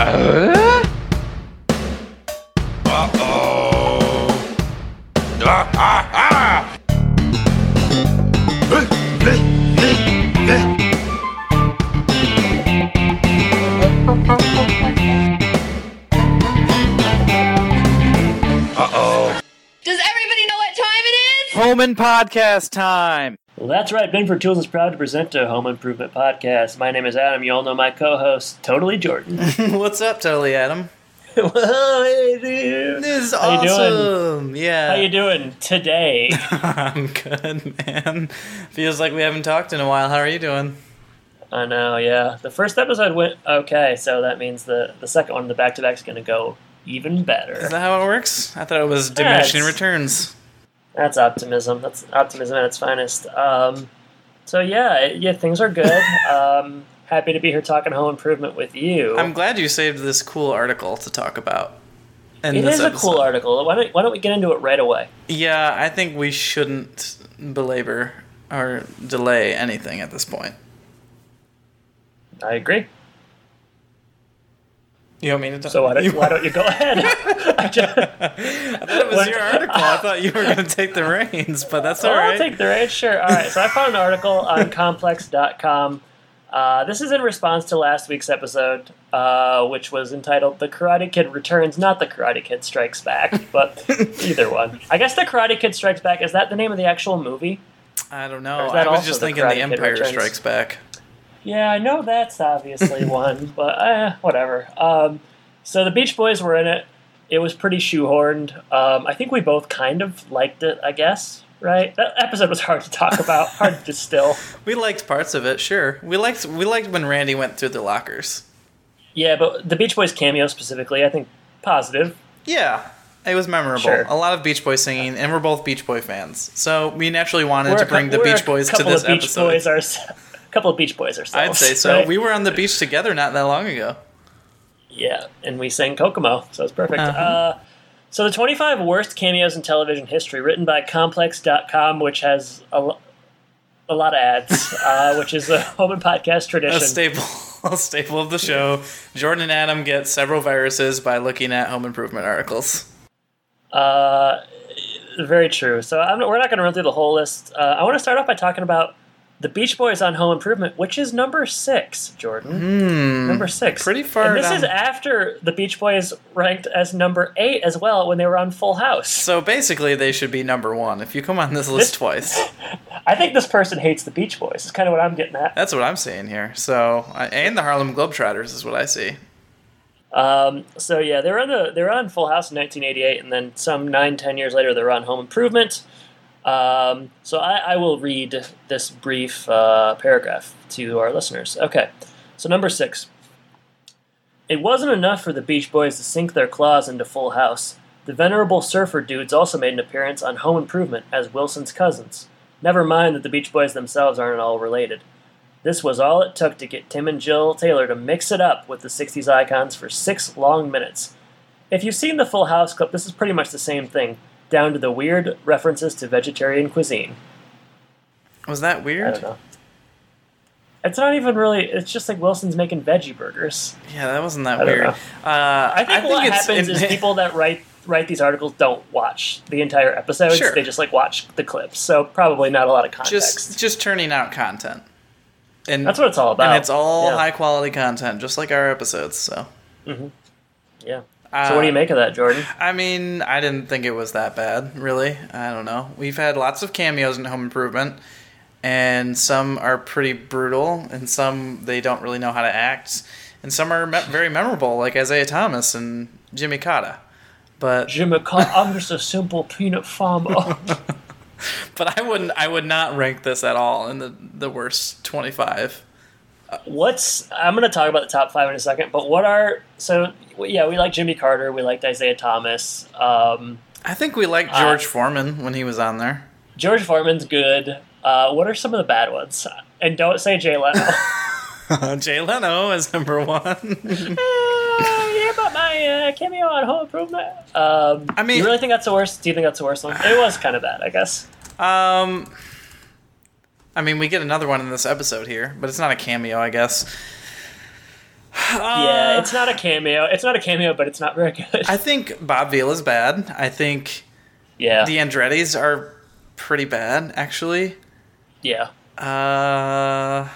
Uh? Uh-oh. Ah, ah, ah. Uh-oh. Does everybody know what time it is? Home Impodcast time. Well, that's right. Binford Tools is proud to present a home improvement podcast. My name is Adam. You all know my co-host, Totally Jordan. What's up, Totally Adam? Whoa, hey, dude. This is How you doing? awesome. Yeah. How you doing today? I'm good, man. Feels like we haven't talked in a while. How are you doing? I know, yeah. The first episode went okay, so that means the the second one, the back to back, is going to go even better. Is that how it works? I thought it was diminishing returns. That's optimism. That's optimism at its finest. Um, so yeah, yeah, things are good. Um, happy to be here talking home improvement with you. I'm glad you saved this cool article to talk about. It is a cool article. Why don't Why don't we get into it right away? Yeah, I think we shouldn't belabor or delay anything at this point. I agree. You want me to talk? So why don't, you, why don't you go ahead? I just- I thought it was your article. I thought you were going to take the reins, but that's all I'll right. take the reins. Sure. All right. So I found an article on complex.com. Uh, this is in response to last week's episode, uh, which was entitled "The Karate Kid Returns," not "The Karate Kid Strikes Back," but either one. I guess "The Karate Kid Strikes Back" is that the name of the actual movie? I don't know. I was just the thinking The Empire Strikes Back. Yeah, I know that's obviously one, but eh, whatever. Um, so the Beach Boys were in it. It was pretty shoehorned. Um, I think we both kind of liked it. I guess. Right. That episode was hard to talk about, hard to distill. We liked parts of it, sure. We liked we liked when Randy went through the lockers. Yeah, but the Beach Boys cameo specifically, I think positive. Yeah, it was memorable. Sure. A lot of Beach Boys singing, and we're both Beach Boy fans, so we naturally wanted We're to a bring the Beach Boys to this Beach episode. Boys a couple of Beach Boys ourselves. I'd say so. right? We were on the beach together not that long ago. yeah, and we sang Kokomo, so it's perfect. Uh-huh. Uh, so the 25 worst cameos in television history, written by Complex.com, which has a, a lot of ads, uh, which is a home Impodcast A staple, a staple of the show. Jordan and Adam get several viruses by looking at home improvement articles. Uh, very true. So I'm, we're not going to run through the whole list. Uh, I want to start off by talking about the Beach Boys on Home Improvement, which is number six, Jordan. Number six. Pretty far And this down. is after the Beach Boys ranked as number eight as well when they were on Full House. So basically, they should be number one. If you come on this list This- twice, I think this person hates the Beach Boys. Is kind of what I'm getting at. that's what I'm seeing here. So, and the Harlem Globetrotters is what I see. Um, so yeah, they were on the they were on Full House in 1988, and then some nine ten years later they were on Home Improvement. Um, so I, I will read this brief uh, paragraph to our listeners. Okay, so number six. It wasn't enough for the Beach Boys to sink their claws into Full House. The venerable surfer dudes also made an appearance on Home Improvement as Wilson's cousins. Never mind that the Beach Boys themselves aren't all related. This was all it took to get Tim and Jill Taylor to mix it up with the 60s icons for six long minutes. If you've seen the Full House clip, this is pretty much the same thing, down to the weird references to vegetarian cuisine. Was that I weird? don't know. It's not even really, it's just like Wilson's making veggie burgers. Yeah, that wasn't that I weird. Uh, I think, what it's happens is people that write write these articles don't watch the entire episodes. Sure. They just like watch the clips. So probably not a lot of context. just just turning out content, and That's what it's all about. and it's all Yeah. high quality content, just like our episodes. So, Yeah. Uh, So what do you make of that, Jordan? I mean, I didn't think it was that bad, really. I don't know. We've had lots of cameos in Home Improvement, and some are pretty brutal, and some they don't really know how to act, and some are me- very memorable, like Isiah Thomas and Jimmy Carter. But Jim McCall, I'm just a simple peanut farmer. but I wouldn't I would not rank this at all in the the worst twenty five. What's I'm going to talk about the top five in a second, but what are so yeah we like Jimmy Carter, we liked Isiah Thomas, um, I think we liked Uh, George Foreman when he was on there. George Foreman's good. Uh, what are some of the bad ones? And don't say Jay Leno. Jay Leno is number one. oh, yeah, but my uh, cameo on Home Improvement. Um, I mean- you really think that's the worst? Do you think that's the worst one? It was kind of bad, I guess. um, I mean, we get another one in this episode here, but it's not a cameo, I guess. yeah, it's not a cameo. It's not a cameo, but it's not very good. I think Bob Vila's bad. I think yeah, the Andretti's are pretty bad, actually. yeah. Uh,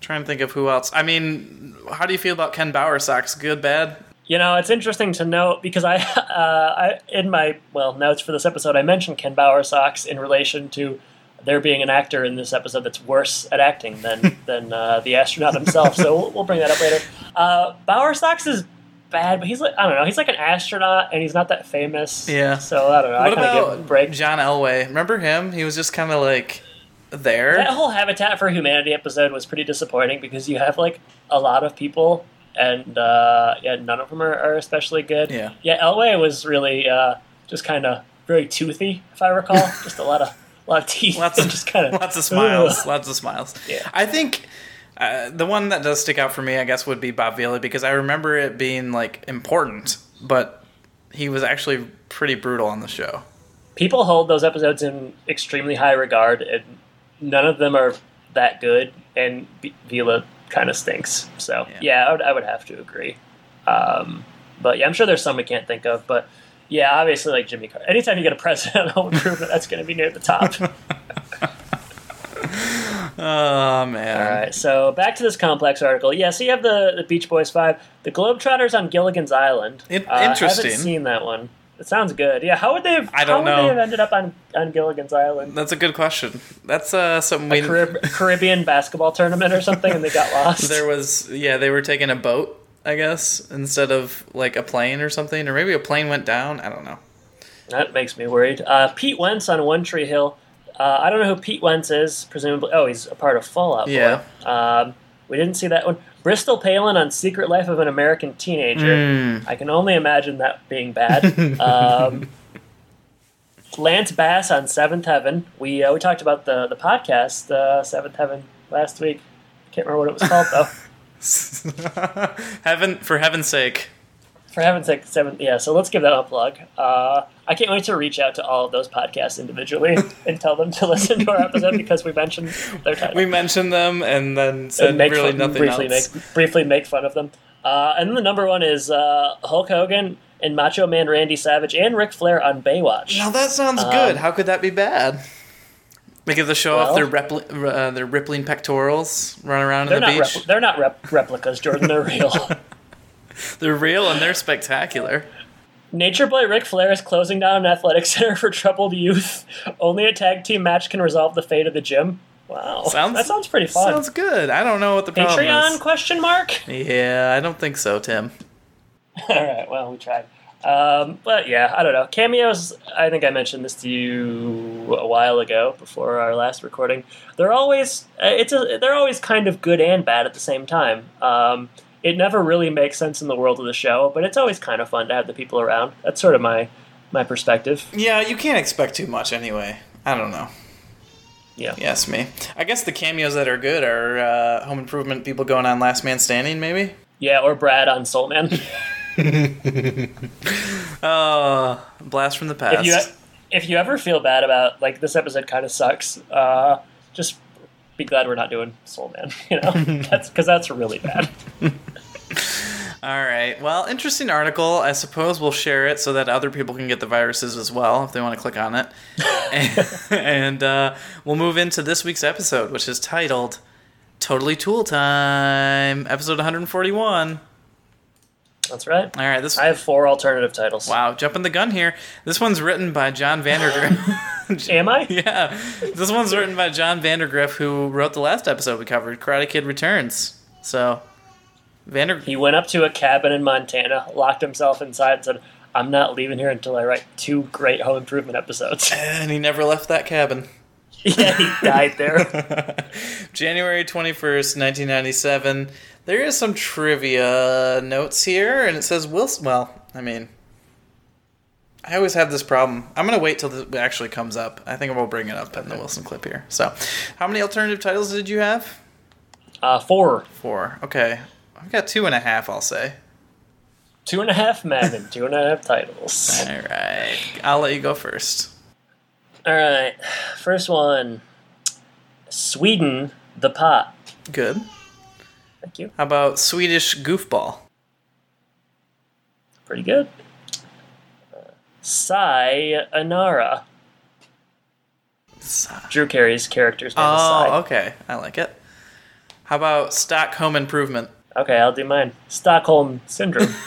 trying to think of who else. I mean, how do you feel about Ken Bowersox? Good, bad? You know, it's interesting to note because I, uh, I in my well notes for this episode, I mentioned Ken Bowersox in relation to there being an actor in this episode that's worse at acting than than uh, the astronaut himself. So we'll, we'll bring that up later. Uh, Bowersox is bad, but he's like I don't know. He's like an astronaut, and he's not that famous. Yeah. So I don't know. I What kind of give him a about break. John Elway? Remember him? He was just kind of like there. That whole Habitat for Humanity episode was pretty disappointing because you have like a lot of people, and uh, yeah, none of them are, are especially good. Yeah. yeah. Elway was really uh, just kind of very toothy, if I recall. just a lot of a lot of teeth, Lots of just kind of lots of smiles. lots of smiles. Yeah. I think uh, the one that does stick out for me, I guess, would be Bob Vila because I remember it being like important, but he was actually pretty brutal on the show. People hold those episodes in extremely high regard, and none of them are that good. And V- Vila kind of stinks. So Yeah. yeah, I, would, I would have to agree. Um, but yeah, I'm sure there's some we can't think of. But yeah, obviously, like Jimmy Carter. Anytime you get a president on Home Improvement, that's going to be near the top. Oh man. All right, so back to this complex article. Yeah, so you have the, the Beach Boys Five, the Globetrotters on Gilligan's Island. In- Uh, interesting. haven't seen that one. It sounds good. Yeah, how would they? Have, I don't how know. Would they have ended up on on Gilligan's Island? That's a good question. That's uh, something we. Carib- Caribbean basketball tournament or something, and they got lost. There was yeah, they were taking a boat, I guess, instead of like a plane or something, or maybe a plane went down. I don't know. That makes me worried. Uh, Pete Wentz on One Tree Hill. Uh, I don't know who Pete Wentz is. Presumably, oh, he's a part of Fallout. Yeah. Um, we didn't see that one. Bristol Palin on Secret Life of an American Teenager. Hmm. I can only imagine that being bad. um, Lance Bass on Seventh Heaven. We uh, we talked about the the podcast uh, Seventh Heaven last week. Can't remember what it was called though. Heaven for heaven's sake. For heaven's sake, seven. Yeah, so let's give that a plug. Uh, I can't wait to reach out to all of those podcasts individually and tell them to listen to our episode because we mentioned their title. We mentioned them and then said and make really fun, nothing briefly else. make briefly make fun of them. Uh, and then the number one is uh, Hulk Hogan and Macho Man Randy Savage and Ric Flair on Baywatch. Now that sounds Um, good. How could that be bad? Because they show off their repli- uh, their rippling pectorals, run around they're in the not beach. repl- they're not rep- replicas, Jordan. They're real. they're real and they're spectacular. Nature Boy Ric Flair is closing down an athletic center for troubled youth. Only a tag team match can resolve the fate of the gym. Wow, Sounds that sounds pretty fun. Sounds good. I don't know what the problem Patreon is. question mark? Yeah, I don't think so, Tim. All right, well, we tried. Um, but yeah, I don't know. Cameos, I think I mentioned this to you a while ago before our last recording. They're always uh, it's a, they're always kind of good and bad at the same time. Um, it never really makes sense in the world of the show, but it's always kind of fun to have the people around. That's sort of my my perspective. Yeah, you can't expect too much anyway. I don't know. Yeah. Yes, me. I guess the cameos that are good are uh, Home Improvement people going on Last Man Standing, maybe. Yeah, or Brad on Soul Man. Oh, blast from the past. if you if you ever feel bad about like this episode kind of sucks, uh, just be glad we're not doing Soul Man. You know, that's because that's really bad. All right. Well, interesting article. I suppose we'll share it so that other people can get the viruses as well if they want to click on it. and and uh, we'll move into this week's episode, which is titled "Totally Tool Time," episode 141. That's right. All right. This I have four alternative titles. wow, jumping the gun here. This one's written by John Vandergriff. Am I? yeah, this one's written by John Vandergriff, who wrote the last episode we covered, Karate Kid Returns. So, Vander. He went up to a cabin in Montana, locked himself inside, and said, "I'm not leaving here until I write two great Home Improvement episodes." And he never left that cabin. yeah, he died there. January 21st, 1997. There is some trivia notes here, and it says Wilson. Well, I mean, I always have this problem. I'm going to wait till it actually comes up. I think we'll bring it up in the Wilson clip here. So, how many alternative titles did you have? Uh, four, Four. Okay. I've got two and a half, I'll say. two and a half men and two and a half titles. All right. I'll let you go first. All right, first one: Sweden, the pot. Good. Thank you. How about Swedish goofball? Pretty good. Uh, Sayonara. Drew Carey's character's name is Oh, okay. I like it. How about Stockholm Improvement? Okay, I'll do mine. Stockholm Syndrome.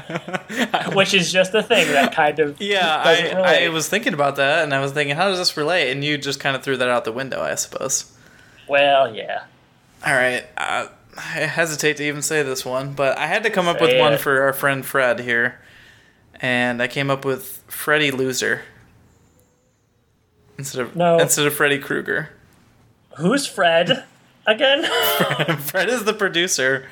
Which is just a thing that kind of Yeah, I. I was thinking about that, and I was thinking, how does this relate? And you just kind of threw that out the window, I suppose. Well, yeah. All right. Uh, I hesitate to even say this one, but I had to come up with Say one for our friend Fred here, and I came up with Freddy Loser instead of No. instead of Freddy Krueger. Who's Fred again? Fred is the producer.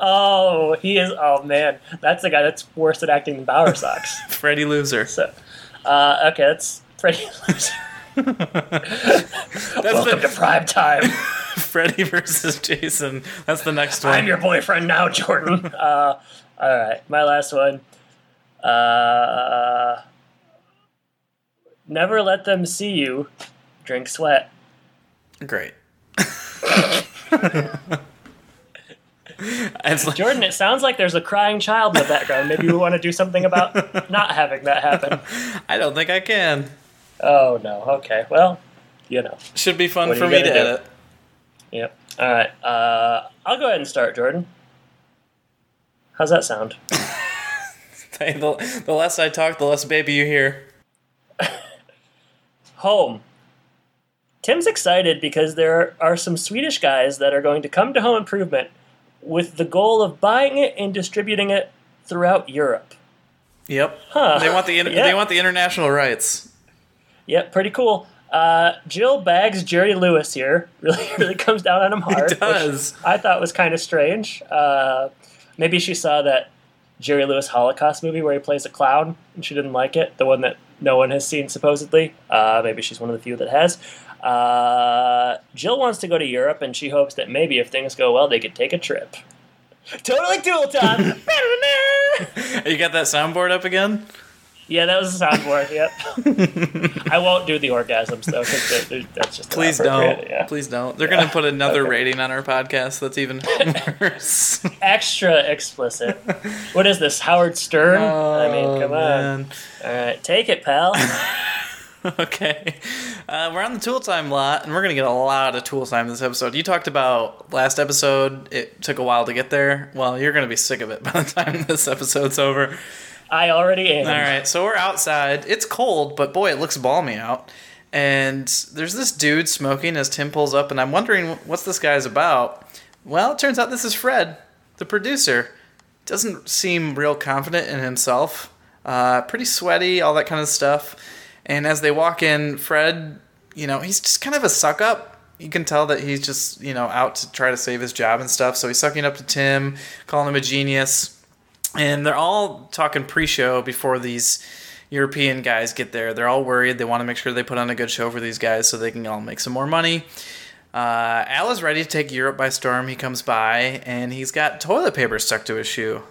oh, he is. Oh man, that's the guy that's worse at acting than Bowersox. Freddy Loser. So, uh, okay, that's Freddy Loser. That's Welcome to the prime time. Freddy versus Jason. That's the next one. I'm your boyfriend now, Jordan. Uh, all right, my last one. Uh, never let them see you drink sweat. Great. like, Jordan, it sounds like there's a crying child in the background. Maybe we want to do something about not having that happen. I don't think I can. Oh no. Okay. Well, you know. Should be fun for me to do? edit. Yep. All right. Uh, I'll go ahead and start, Jordan. How's that sound? Hey, the, the less I talk, the less baby you hear. Home. Tim's excited because there are some Swedish guys that are going to come to Home Improvement with the goal of buying it and distributing it throughout Europe. Yep. Huh. They want the inter- Yeah. they want the international rights. Yep, pretty cool. Uh, Jill bags Jerry Lewis here. Really, really comes down on him hard. which does. I thought was kind of strange. Uh, maybe she saw that Jerry Lewis Holocaust movie where he plays a clown and she didn't like it. The one that no one has seen supposedly. Uh, maybe she's one of the few that has. Uh, Jill wants to go to Europe and she hopes that maybe if things go well, they could take a trip. Totally Tool Time. You got that soundboard up again? Yeah, that was the soundboard. Yep. I won't do the orgasms though because that's just Please don't. Yeah. Please don't. They're gonna put another Okay. rating on our podcast that's even worse. Extra explicit. What is this, Howard Stern? I mean, come on. Oh. All right, take it, pal. Okay. Uh, we're on the tool time lot, and we're gonna get a lot of tool time this episode. You talked about last episode; it took a while to get there. Well, you're gonna be sick of it by the time this episode's over. I already am. All right, so we're outside. It's cold, but boy, it looks balmy out. And there's this dude smoking as Tim pulls up, and I'm wondering what's this guy's about. Well, it turns out this is Fred, the producer. Doesn't seem real confident in himself. Uh, pretty sweaty, all that kind of stuff. And as they walk in, Fred, you know, he's just kind of a suck up. You can tell that he's just, you know, out to try to save his job and stuff. So he's sucking up to Tim, calling him a genius and they're all talking pre-show before these European guys get there. They're all worried. They want to make sure they put on a good show for these guys so they can all make some more money. Uh, Al is ready to take Europe by storm. He comes by and he's got toilet paper stuck to his shoe.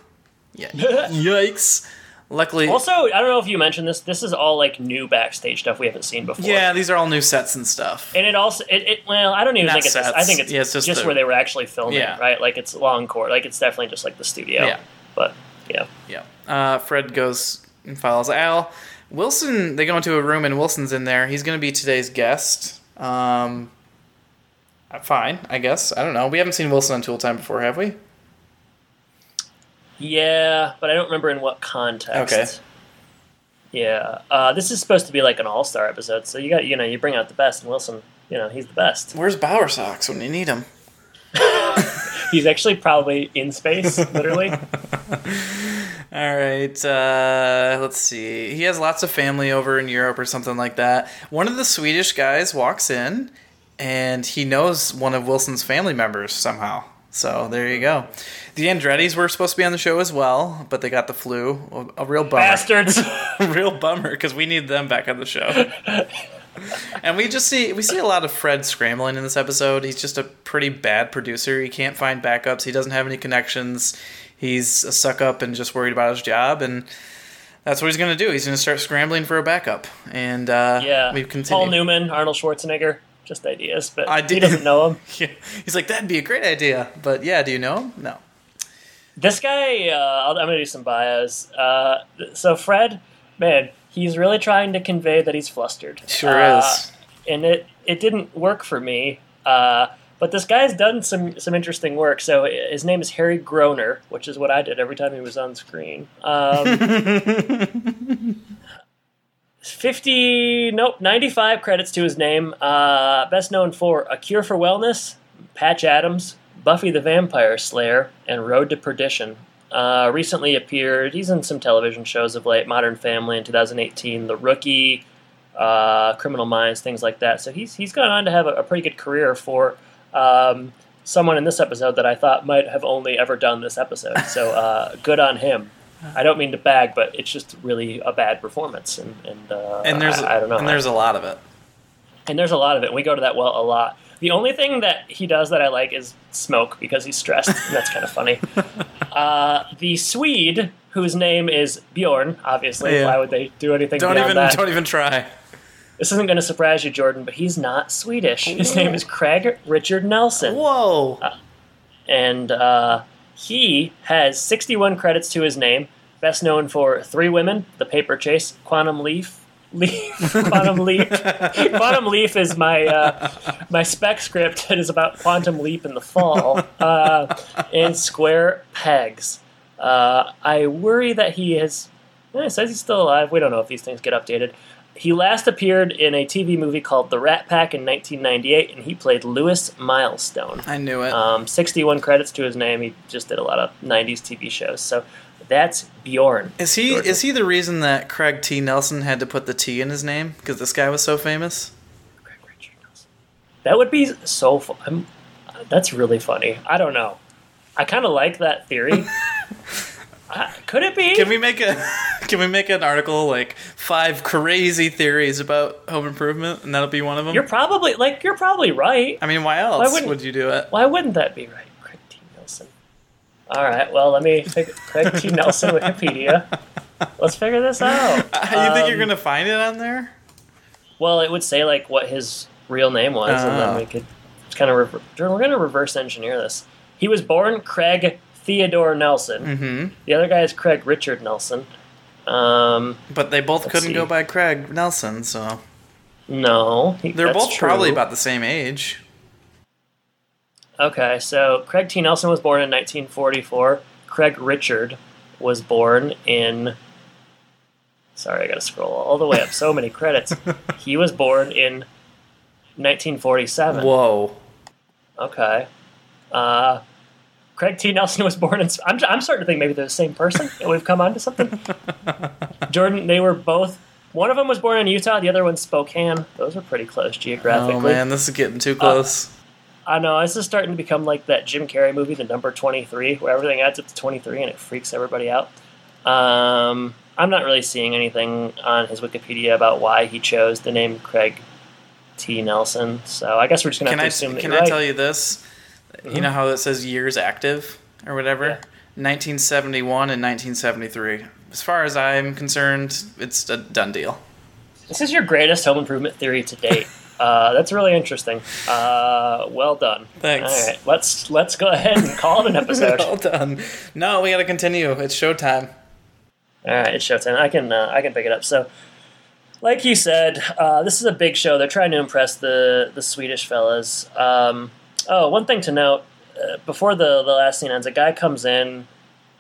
Yeah. Yikes! Luckily, Also, I don't know if you mentioned this. This is all like new backstage stuff we haven't seen before. yeah, these are all new sets and stuff. And it also, it, it well, I don't even Not think it's. sets. I think it's, Yeah, it's just just, the- where they were actually filming, Yeah. right? Like it's long court. Like it's definitely just like the studio. Yeah. But yeah, Yeah. Uh, Fred goes and follows Al. Wilson, they go into a room and Wilson's in there. He's going to be today's guest. Um, uh, fine, I guess. I don't know. We haven't seen Wilson on Tool Time before, have we? yeah, but I don't remember in what context. Okay. Yeah, uh, this is supposed to be like an all-star episode, so you got you know you bring out the best, and Wilson, you know, he's the best. Where's Bowersox when you need him? He's actually probably in space, literally. All right. Uh, let's see. He has lots of family over in Europe or something like that. One of the Swedish guys walks in, and he knows one of Wilson's family members somehow. So there you go. The Andrettis were supposed to be on the show as well, but they got the flu. A, a real bummer. Bastards. real bummer because we need them back on the show. and we just see we see a lot of Fred scrambling in this episode. He's just a pretty bad producer. He can't find backups. He doesn't have any connections. He's a suck up and just worried about his job and that's what he's going to do. He's going to start scrambling for a backup. And uh, Yeah. we Paul. Newman, Arnold Schwarzenegger, just ideas, but I he did- doesn't know him. Yeah. He's like, that'd be a great idea. But yeah, do you know him? No. This guy, uh, I'm gonna do some bios. Uh, so Fred, man, he's really trying to convey that he's flustered. Sure Uh, is. and it it didn't work for me. Uh, but this guy's done some some interesting work. So his name is Harry Groener, which is what I did every time he was on screen. Um, Fifty, nope, ninety-five credits to his name. Uh, best known for A Cure for Wellness, Patch Adams, Buffy the Vampire Slayer, and Road to Perdition. Uh, recently appeared. He's in some television shows of late. Modern Family in 2018, The Rookie, uh, Criminal Minds, things like that. So he's he's gone on to have a, a pretty good career for um, someone in this episode that I thought might have only ever done this episode. So uh, good on him. I don't mean to bag, but it's just really a bad performance, and and, uh, And there's I, I don't know, and there's a lot of it. and there's a lot of it. We go to that well a lot. The only thing that he does that I like is smoke because he's stressed. and that's kind of funny. Uh, the Swede, whose name is Bjorn, obviously. Yeah. Why would they do anything Don't even that? don't even try. This isn't going to surprise you, Jordan, but he's not Swedish. His name is Craig Richard Nelson, Whoa. and uh, he has 61 credits to his name. Best known for Three Women, The Paper Chase, Quantum Leaf. Leaf, Quantum Leap. Quantum Leaf is my uh, my spec script that is about Quantum Leap in the fall. Uh, and Square Pegs. Uh, I worry that he is. eh, It says he's still alive. We don't know if these things get updated. He last appeared in a TV movie called The Rat Pack in 1998, and he played Lewis Milestone. I knew it. Um, 61 credits to his name. He just did a lot of 90s TV shows. So that's Bjorn. is he Jordan. is he the reason that Craig T. Nelson had to put the T in his name because this guy was so famous? Craig Richard Nelson. That would be so fun. That's really funny. I don't know. I kind of like that theory. uh, could it be? Can we make a can we make an article like five crazy theories about Home Improvement and that'll be one of them? You're probably like you're probably right. I mean, why else wouldn't- would you do it? Why wouldn't that be right? Craig T. Nelson. All right. Well, let me take Craig T. Nelson Wikipedia. Let's figure this out. you think you're Um, gonna find it on there? Well, it would say like what his real name was, and then we could kind of Jordan. We're going to reverse engineer this. He was born Craig Theodore Nelson. Mm-hmm. The other guy is Craig Richard Nelson. Um, But they both couldn't see. go by Craig Nelson, so no, he- they're both probably about the same age. Okay, so Craig T. Nelson was born in 1944. Craig Richard was born in. Sorry, I got to scroll all the way up. So many credits. he was born in 1947. Whoa. Okay. Uh, Craig T. Nelson was born in. I'm, I'm starting to think maybe they're the same person, we've come on to something. Jordan, they were both. One of them was born in Utah, the other one's Spokane. Those are pretty close geographically. Oh man, this is getting too close. I know, this is starting to become like that Jim Carrey movie, The Number 23, where everything adds up to 23 and it freaks everybody out. Um, I'm not really seeing anything on his Wikipedia about why he chose the name Craig T. Nelson, so I guess we're just going to can have I to assume that can I right. tell you this? You know how it says years active or whatever? Yeah. 1971 and 1973. As far as I'm concerned, it's a done deal. This is your greatest home improvement theory to date. Uh, that's really interesting. Uh, well done. Thanks. All right, let's let's go ahead and call it an episode. Well done. No, we got to continue. It's showtime. All right, it's showtime. I can uh, I can pick it up. So, like you said, uh, this is a big show. They're trying to impress the the Swedish fellas. Um, oh, one thing to note: uh, before the the last scene ends, a guy comes in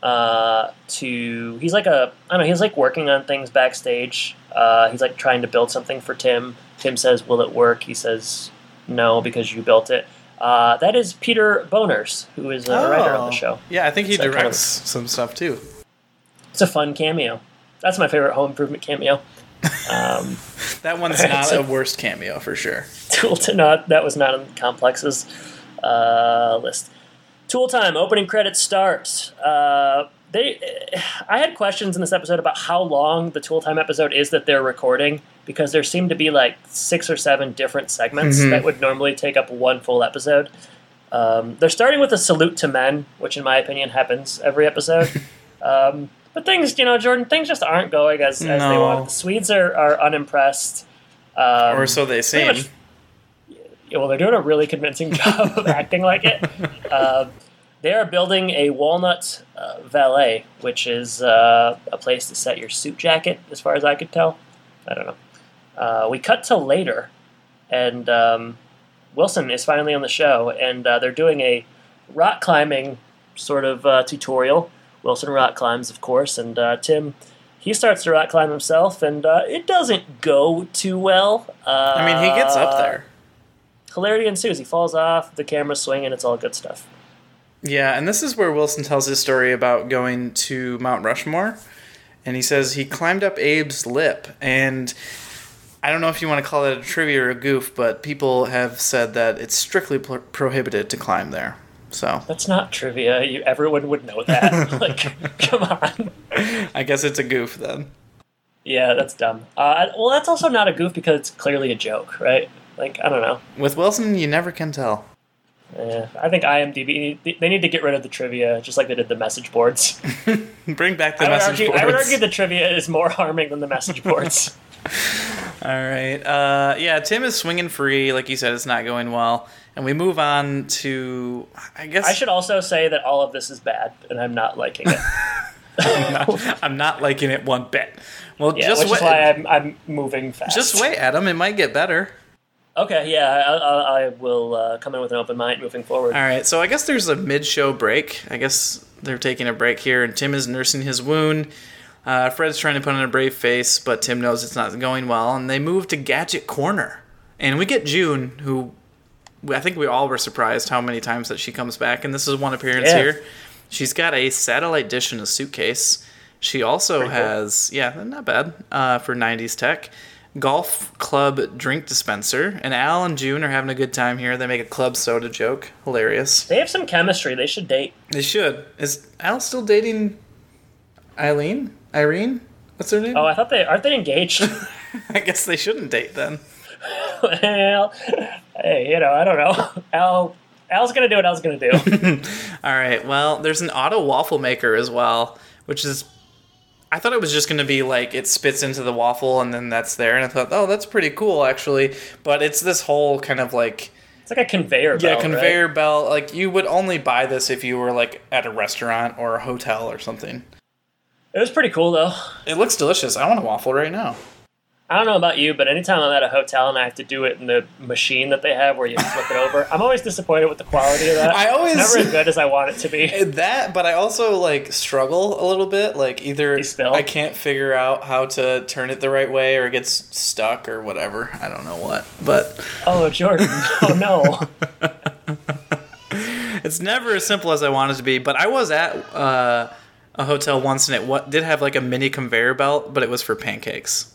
uh, to. He's like a I don't know. He's like working on things backstage. Uh, he's like trying to build something for Tim. Tim says, "Will it work?" He says, "No, because you built it." Uh, that is Peter Bonerz, who is a writer on the show. Yeah, I think he So kind of- directs some stuff too. It's a fun cameo. That's my favorite home improvement cameo. Um, That one's not so- a worst cameo for sure. Tool to not that was not on Complex's uh, list. Tool time opening credits start. Uh, they, I had questions in this episode about how long the Tool time episode is that they're recording because there seem to be like six or seven different segments Mhm. that would normally take up one full episode. Um, they're starting with a salute to men, which in my opinion happens every episode. um, but things, you know, Jordan, things just aren't going as, as they want. The Swedes are, are unimpressed. Um, or so they seem. much- yeah, well, they're doing a really convincing job of acting like it. They are building a walnut uh, valet, which is uh, a place to set your suit jacket, as far as I could tell. I don't know. Uh, we cut to later, and um, Wilson is finally on the show, and uh, they're doing a rock climbing sort of uh, tutorial. Wilson rock climbs, of course, and uh, Tim he starts to rock climb himself, and uh, it doesn't go too well. Uh, I mean, he gets up there. Hilarity ensues. He falls off. The camera's swinging. It's all good stuff. Yeah, and this is where Wilson tells his story about going to Mount Rushmore. And he says he climbed up Abe's lip. And I don't know if you want to call that a trivia or a goof, but people have said that it's strictly pro- prohibited to climb there. So That's not trivia. You, everyone would know that. like, come on. I guess it's a goof then. Yeah, that's dumb. Uh, well, that's also not a goof because it's clearly a joke, right? Like, I don't know. With Wilson, you never can tell. Yeah, I think IMDb they need to get rid of the trivia, just like they did the message boards. Bring back the I message argue, boards. I would argue the trivia is more harming than the message boards. All right. Uh, yeah, Tim is swinging free. Like you said, it's not going well. And we move on to, I guess. I should also say that all of this is bad, and I'm not liking it. I'm not, I'm not liking it one bit. Well, Yeah, just which wait. is why I'm, I'm moving fast. Just wait, Adam. It might get better. Okay, yeah, I, I, I will uh, come in with an open mind moving forward. All right. So I guess there's a mid-show break. I guess they're taking a break here, and Tim is nursing his wound. Uh, Fred's trying to put on a brave face, but Tim knows it's not going well, and they move to Gadget Corner, and we get June, who I think we all were surprised how many times that she comes back, and this is one appearance Yeah. here. She's got a satellite dish in a suitcase. She also Pretty cool. has, yeah, not bad uh, for 90s tech. Golf club drink dispenser, and Al and June are having a good time here. They make a club soda joke, hilarious. They have some chemistry. They should date. They should. Is Al still dating Eileen? Irene? What's her name? Oh, I thought they aren't they engaged? I guess they shouldn't date then. well, hey, you know, I don't know. Al, Al's gonna do what Al's gonna do. All right. Well, there's an auto waffle maker as well, which is. I thought it was just going to be like it spits into the waffle and then that's there, and I thought, oh, that's pretty cool actually. But it's this whole kind of like It's like a conveyor belt. yeah right? conveyor belt. Like you would only buy this if you were like at a restaurant or a hotel or something. It was pretty cool though. It looks delicious. I want a waffle right now. I don't know about you, but anytime I'm at a hotel and I have to do it in the machine that they have where you flip it over, I'm always disappointed with the quality of that. I always- It's never as good as I want it to be. That, but I also like struggle a little bit. Like either I can't figure out how to turn it the right way, or it gets stuck, or whatever. I don't know what, but Oh, Jordan. Oh no. it's never as simple as I want it to be. But I was at uh, a hotel once, and it what did have like a mini conveyor belt, but it was for pancakes.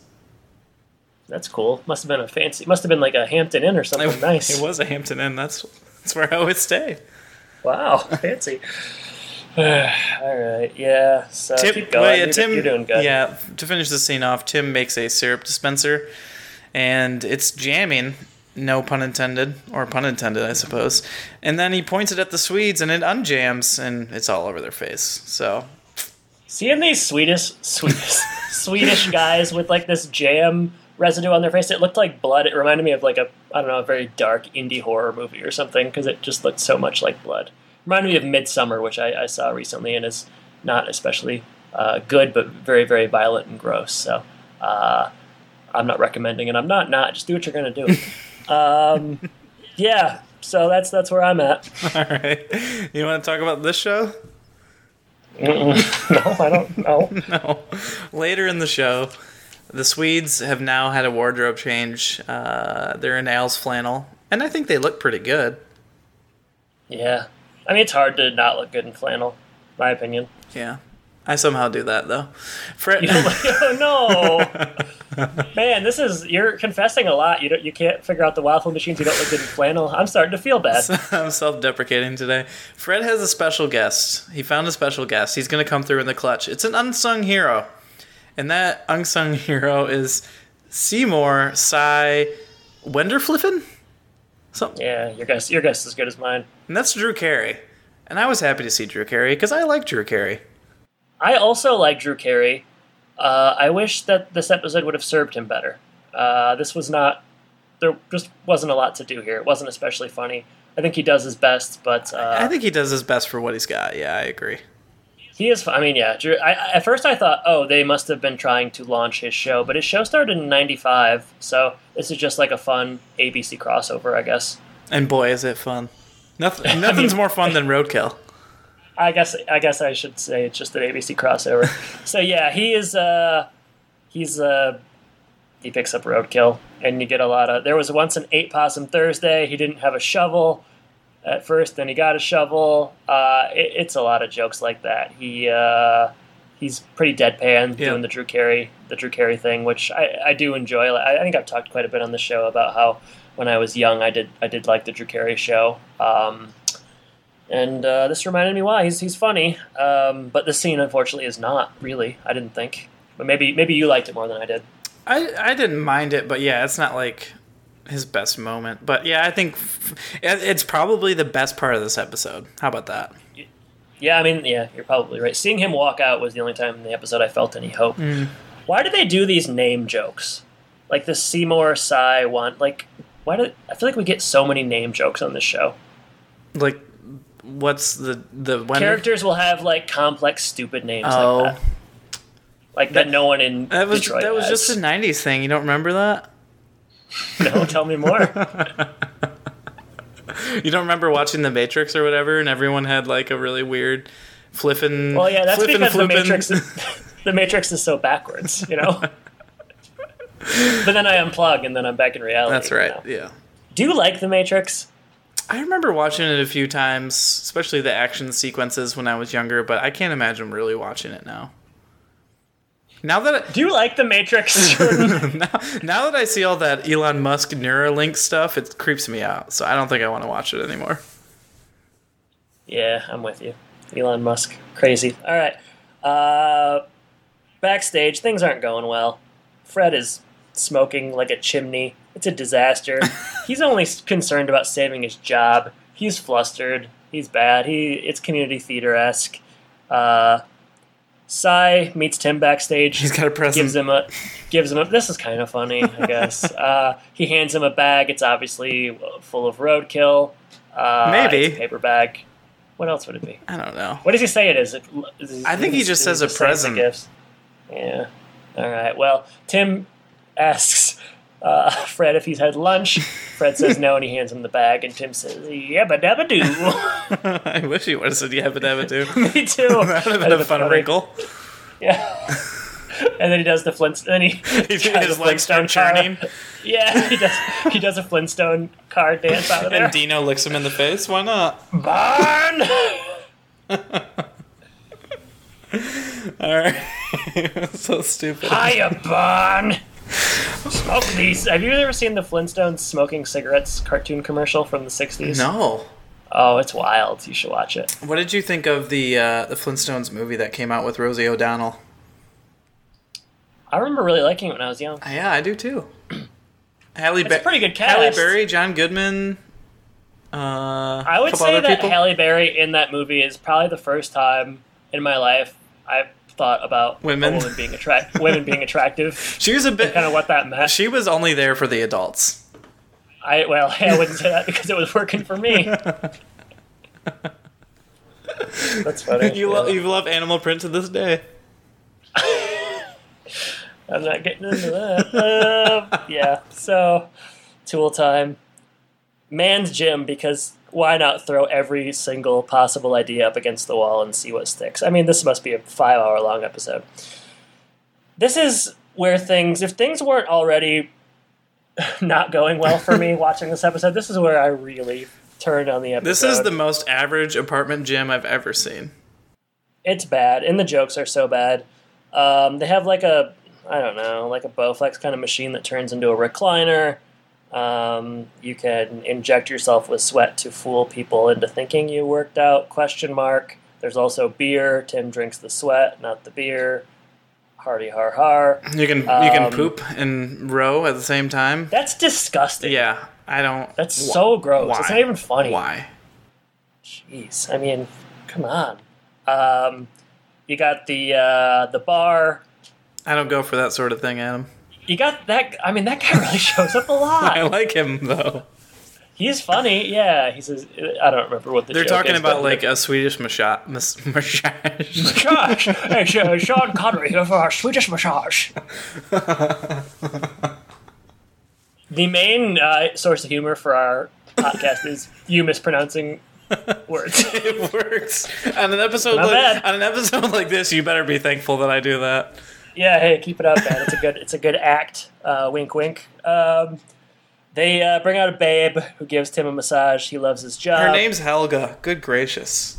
That's cool. Must have been a fancy. Must have been like a Hampton Inn or something It, nice. It was a Hampton Inn. That's that's where I would stay. Wow, fancy. All right, yeah. So Tim, keep going. well, yeah, you're, Tim, you're doing good. Yeah, to finish the scene off, Tim makes a syrup dispenser, and it's jamming. No pun intended, or pun intended, I suppose. And then he points it at the Swedes, and it unjams, and it's all over their face. So Seeing these Swedish, Swedish, Swedish guys with like this jam residue on their face, it looked like blood. It reminded me of like a I don't know a very dark indie horror movie or something because it just looked so much like blood. Reminded me of Midsommar, which I, I saw recently and is not especially uh, good, but very very violent and gross. So uh, I'm not recommending it. I'm not not. Just do what you're gonna do. um, yeah. So that's that's where I'm at. all right, you want to talk about this show? No, I don't know. No. Later in the show, the Swedes have now had a wardrobe change. Uh, they're in Al's flannel, and I think they look pretty good. Yeah. I mean, it's hard to not look good in flannel, my opinion. Yeah, I somehow do that though. Fred. oh no, man! This is you're confessing a lot. You don't, you can't figure out the waffle machines. You don't look good in flannel. I'm starting to feel bad. I'm self-deprecating today. Fred has a special guest. He found a special guest. He's going to come through in the clutch. It's an unsung hero, and that unsung hero is Seymour Cy Wenderfliffen. Something, Yeah, your guess your guess is as good as mine. and that's Drew Carey. And I was happy to see Drew Carey because I like Drew Carey. I also like Drew Carey. Uh, I wish that this episode would have served him better. Uh, this was not there just wasn't a lot to do here. It wasn't especially funny. I think he does his best, but uh, I think he does his best for what he's got. Yeah, I agree. He is. I mean, yeah. Drew, I, I- at first, I thought, oh, they must have been trying to launch his show, but his show started in '95, so this is just like a fun ABC crossover, I guess. And boy, is it fun. Nothing, nothing's more fun than Roadkill. I guess I guess I should say it's just an ABC crossover. so yeah, he is. Uh, he's uh, he picks up roadkill, and you get a lot of. There was once an eight possum Thursday. He didn't have a shovel at first, then he got a shovel. Uh, it, it's a lot of jokes like that. He uh, he's pretty deadpan Yeah. doing the Drew Carey the Drew Carey thing, which I, I do enjoy. I, I think I've talked quite a bit on the show about how when I was young, I did I did like the Drew Carey show. Um, and uh, this reminded me why he's he's funny, um, but this scene unfortunately is not really. I didn't think, but maybe maybe you liked it more than I did. I I didn't mind it, but yeah, it's not like his best moment. But yeah, I think f- it's probably the best part of this episode. How about that? Yeah, I mean, yeah, you're probably right. Seeing him walk out was the only time in the episode I felt any hope. Mm. Why do they do these name jokes? Like the Seymour Cy one. Like, why do I feel like we get so many name jokes on this show? Like, what's the the when Characters will have like complex, stupid names Oh, like that. Like that, no one in that was Detroit that was has. just a '90s thing. You don't remember that? no. Tell me more. You don't remember watching The Matrix or whatever, and everyone had like a really weird flippin'. Well, yeah, that's flippin' because the. Matrix is the Matrix is so backwards, you know. but then I unplug, and then I'm back in reality. That's you right. know? Yeah. Do you like the Matrix? I remember watching it a few times, especially the action sequences when I was younger, but I can't imagine really watching it now. Now that I, Do you like the Matrix? Now, now that I see all that Elon Musk Neuralink stuff, it creeps me out. So I don't think I want to watch it anymore. yeah, I'm with you. Elon Musk, crazy. All right. Uh, backstage, things aren't going well. Fred is smoking like a chimney. It's a disaster. He's only concerned about saving his job. He's flustered. He's bad. He it's community theater esque. Uh, Cy meets Tim backstage. He's got a present. gives him a gives him a this is kind of funny i guess uh, he hands him a bag it's obviously full of roadkill uh, Maybe. paper bag what else would it be I don't know. what does he say it is, it, is I think he just says a present. gifts? yeah all right well tim asks uh, fred if he's had lunch fred says no and he hands him the bag and tim says yabba dabba doo I wish he would have said yabba dabba too. me too that would have been a fun funny. wrinkle. yeah and then he does the flint then he His legs start Flintstone churning, Yeah, he does. He does a Flintstone car dance out of there. and Dino licks him in the face. Why not? Barn. All right. so stupid. Hiya, Barn. Smoke these. Have you ever seen the Flintstones smoking cigarettes cartoon commercial from the '60s? No. Oh, it's wild. You should watch it. What did you think of the uh, the Flintstones movie that came out with Rosie O'Donnell? I remember really liking it when I was young. Yeah, I do too. Halle Berry, pretty good Halle. Berry, John Goodman. Uh, I would say that people. Halle Berry in that movie is probably the first time in my life I've thought about Women. being attract women being attractive. She was a bit. Kind of what that meant. She was only there for the adults. I well, I wouldn't say that because it was working for me. That's funny. You yeah. love you love Animal Print to this day. I'm not getting into that. Uh, yeah. So, tool time. Man's gym because why not throw every single possible idea up against the wall and see what sticks? I mean, this must be a five hour long episode. This is where things, if things weren't already not going well for me watching this episode, this is where I really turned on the episode. This is the most average apartment gym I've ever seen. it's bad, and the jokes are so bad. Um, they have like a, I don't know, like a Bowflex kind of machine that turns into a recliner. Um, you can inject yourself with sweat to fool people into thinking you worked out? Question mark. There's also beer. Tim drinks the sweat, not the beer. Hardy har har. You can you can Um, poop and row at the same time. That's disgusting. Yeah, I don't. That's wh- so gross. It's not even funny. Why? Jeez, I mean, come on. Um, you got the uh, the bar. I don't go for that sort of thing, Adam. You got that. I mean, that guy really shows up a lot. I like him though. He's funny. Yeah, he says. I don't remember what the. They're talking is, about like a Swedish massage. Mas- massage. Massage. hey, Sh- Sean Connery here for our Swedish massage. the main uh, source of humor for our podcast is you mispronouncing words. it works. On an episode like, on an episode like this, you better be thankful that I do that. Yeah, hey, keep it up, man. It's a good, it's a good act. Uh, wink, wink. Um, they uh, bring out a babe who gives Tim a massage. He loves his job. Her name's Helga. Good gracious.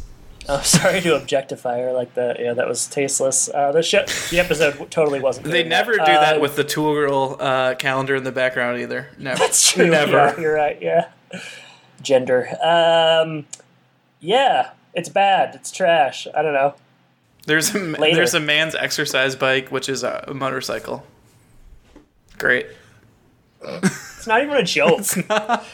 I'm sorry to objectify her like that. Yeah, that was tasteless. Uh, the show, the episode totally wasn't. They never that. do that Uh, with the Tool Girl uh, calendar in the background either. Never. That's true. Never. Yeah, you're right. Yeah. Gender. Um, yeah, it's bad. It's trash. I don't know. There's a Later. there's a man's exercise bike, which is a, motorcycle. Great. It's not even a joke.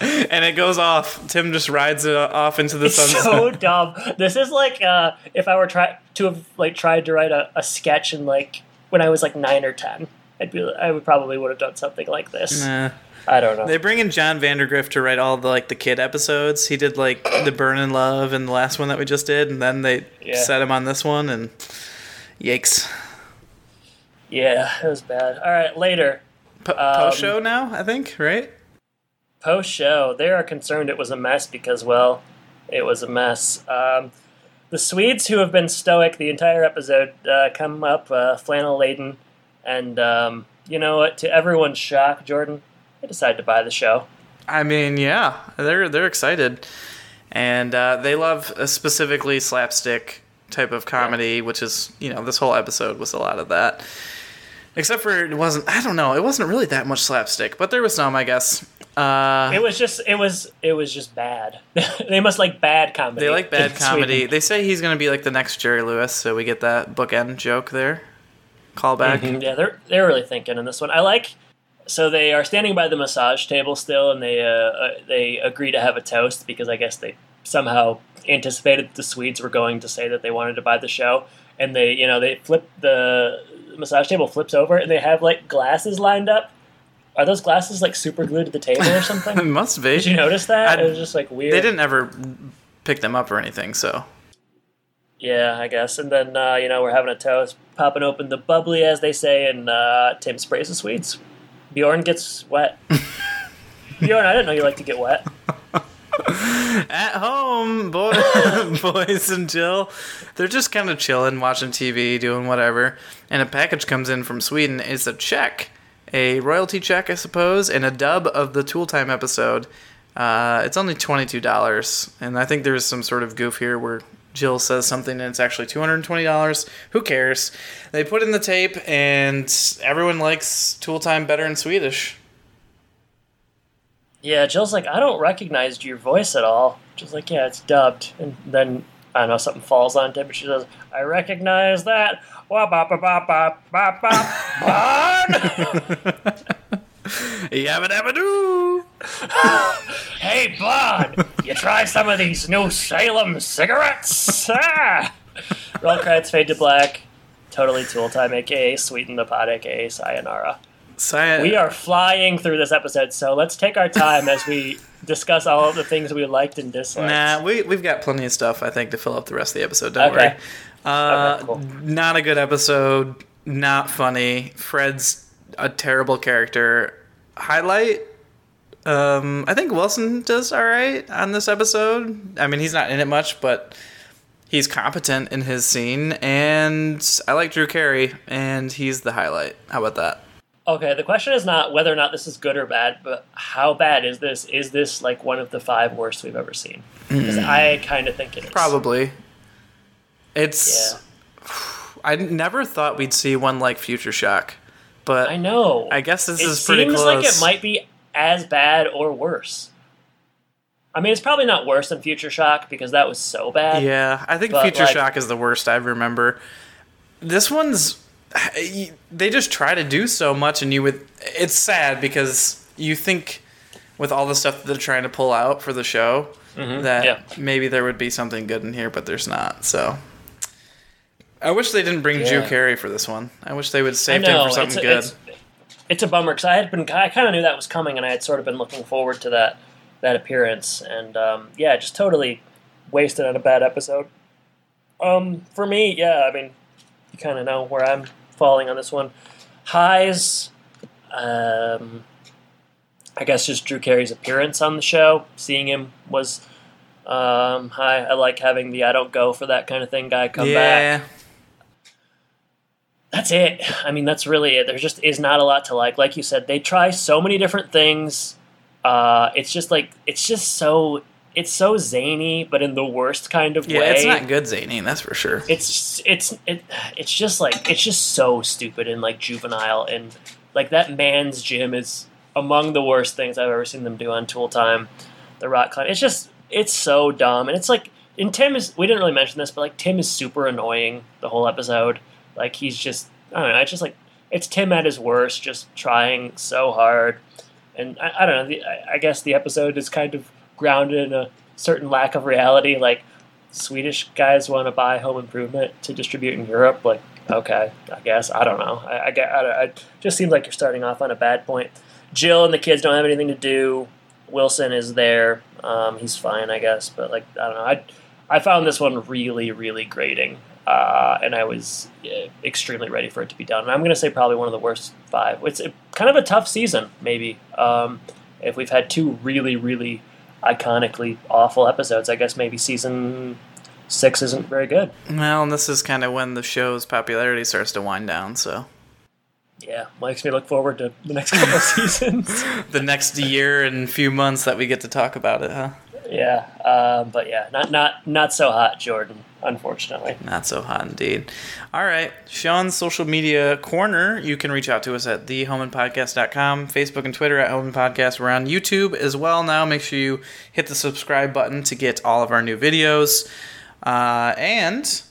And it goes off. Tim just rides it off into the It's sunset. so dumb. This is like uh, if I were try to have like tried to write a, a sketch in like when I was like nine or ten. I'd be I would probably would have done something like this. Nah. I don't know. They bring in John Vandergrift to write all the like the kid episodes. He did like the Burn in Love and the last one that we just did, and then they Yeah. set him on this one, and yikes. yeah, it was bad. All right, later. Po- Um, Post show now, I think, right? post show, they are concerned it was a mess because, well, it was a mess. Um, the Swedes, who have been stoic the entire episode, uh, come up uh, flannel laden, and um, you know what? To everyone's shock, Jordan, they decided to buy the show. I mean, yeah, they're they're excited, and uh, they love a specifically slapstick type of comedy, which is you know this whole episode was a lot of that. Except for it wasn't. I don't know. It wasn't really that much slapstick, but there was some, I guess. Uh, It was just, it was, it was just bad. they must like bad comedy. they like bad comedy. Sweden. They say he's going to be like the next Jerry Lewis, so we get that bookend joke there. Callback. Mhm, Yeah, they're they're really thinking in this one. I like. So they are standing by the massage table still, and they uh, uh, they agree to have a toast because I guess they somehow anticipated that the Swedes were going to say that they wanted to buy the show, and they you know they flip the massage table flips over, and they have like glasses lined up. Are those glasses like super glued to the table or It something? must be. Did you notice that? I- it was just like weird. They didn't ever pick them up or anything, so Yeah, I guess. And then uh, you know we're having a toast, popping open the bubbly, as they say, and uh, Tim sprays the sweets. Bjorn gets wet. Bjorn, I didn't know you like to get wet. at home, boy, boys and Jill, they're just kind of chilling, watching TV, doing whatever. And a package comes in from Sweden. It's a check, a royalty check, I suppose, and a dub of the Tool Time episode. Uh, it's only twenty two dollars, and I think there's some sort of goof here where Jill says something and it's actually two hundred and twenty dollars. Who cares? They put in the tape, and everyone likes Tool Time better in Swedish. Yeah, Jill's like, I don't recognize your voice at all. She's like, yeah, it's dubbed. And then I don't know something falls on it, but she says, I recognize that. Wah, ba, ba, ba, ba, ba, ba, Bond! Yabba dabba doo. hey, Bond, you try some of these new Salem cigarettes? Ah! Roll credits fade to black. Totally tool time, aka Sweeten the Pot, aka Sayonara. We are flying through this episode, so let's take our time as we discuss all of the things we liked and disliked. Nah, we we've got plenty of stuff I think to fill up the rest of the episode. Don't Okay. worry. Uh, Okay, cool. Not a good episode. Not funny. Fred's a terrible character. Highlight. Um, I think Wilson does all right on this episode. I mean, he's not in it much, but he's competent in his scene. And I like Drew Carey, and he's the highlight. How about that? Okay, the question is not whether or not this is good or bad, but how bad is this? Is this like one of the five worst we've ever seen? Because I kind of think it is. Probably. It's. Yeah. I never thought we'd see one like Future Shock, but I know. I guess this it is pretty close. It seems like it might be as bad or worse. I mean, it's probably not worse than Future Shock because that was so bad. Yeah, I think But, Future like- Shock is the worst I remember. This one's they just try to do so much, and you would. It's sad because you think with all the stuff that they're trying to pull out for the show that Mm-hmm. yeah. maybe there would be something good in here, but there's not. So. I wish they didn't bring Drew Carey for this one. I wish they would I save him for something it's, good. It's, it's a bummer because I had been I kind of knew that was coming, and I had sort of been looking forward to that that appearance, and um, yeah, just totally wasted on a bad episode. Um, for me, yeah, I mean, you kind of know where I'm falling on this one. Highs, um, I guess just Drew Carey's appearance on the show. Seeing him was um, high. I like having the I don't go for that kind of thing guy come back. That's it. I mean, that's really it. There just is not a lot to like. Like you said, they try so many different things. Uh, it's just like it's just so it's so zany, but in the worst kind of Yeah, way. it's not good zany, that's for sure. it's it's it, it's just like it's just so stupid and like juvenile and like that man's gym is among the worst things I've ever seen them do on Tool Time. The rock climb. It's just it's so dumb and it's like and Tim is we didn't really mention this, but like Tim is super annoying the whole episode. Like he's just I don't know. It's just like it's Tim at his worst, just trying so hard. And I, I don't know. The, I, I guess the episode is kind of grounded in a certain lack of reality. Like Swedish guys want to buy Home Improvement to distribute in Europe. Like, okay, I guess I don't know. I, I, I, I just seems like you're starting off on a bad point. Jill and the kids don't have anything to do. Wilson is there. Um, he's fine, I guess. But like, I don't know. I I found this one really, really grating, uh, and I was uh, extremely ready for it to be done. And I'm going to say probably one of the worst five. It's a, kind of a tough season, maybe. Um, if we've had two really, really iconically awful episodes, I guess maybe season six isn't very good. Well, and this is kind of when the show's popularity starts to wind down, so. Yeah, makes me look forward to the next couple of seasons. The next year and few months that we get to talk about it, huh? Yeah, um, but yeah, not not not so hot, Jordan. Unfortunately. Not so hot indeed. All right. Sean's social media corner. You can reach out to us at thehomanpodcast.com, Facebook and Twitter at Home Impodcast. We're on YouTube as well now. Make sure you hit the subscribe button to get all of our new videos. Uh, and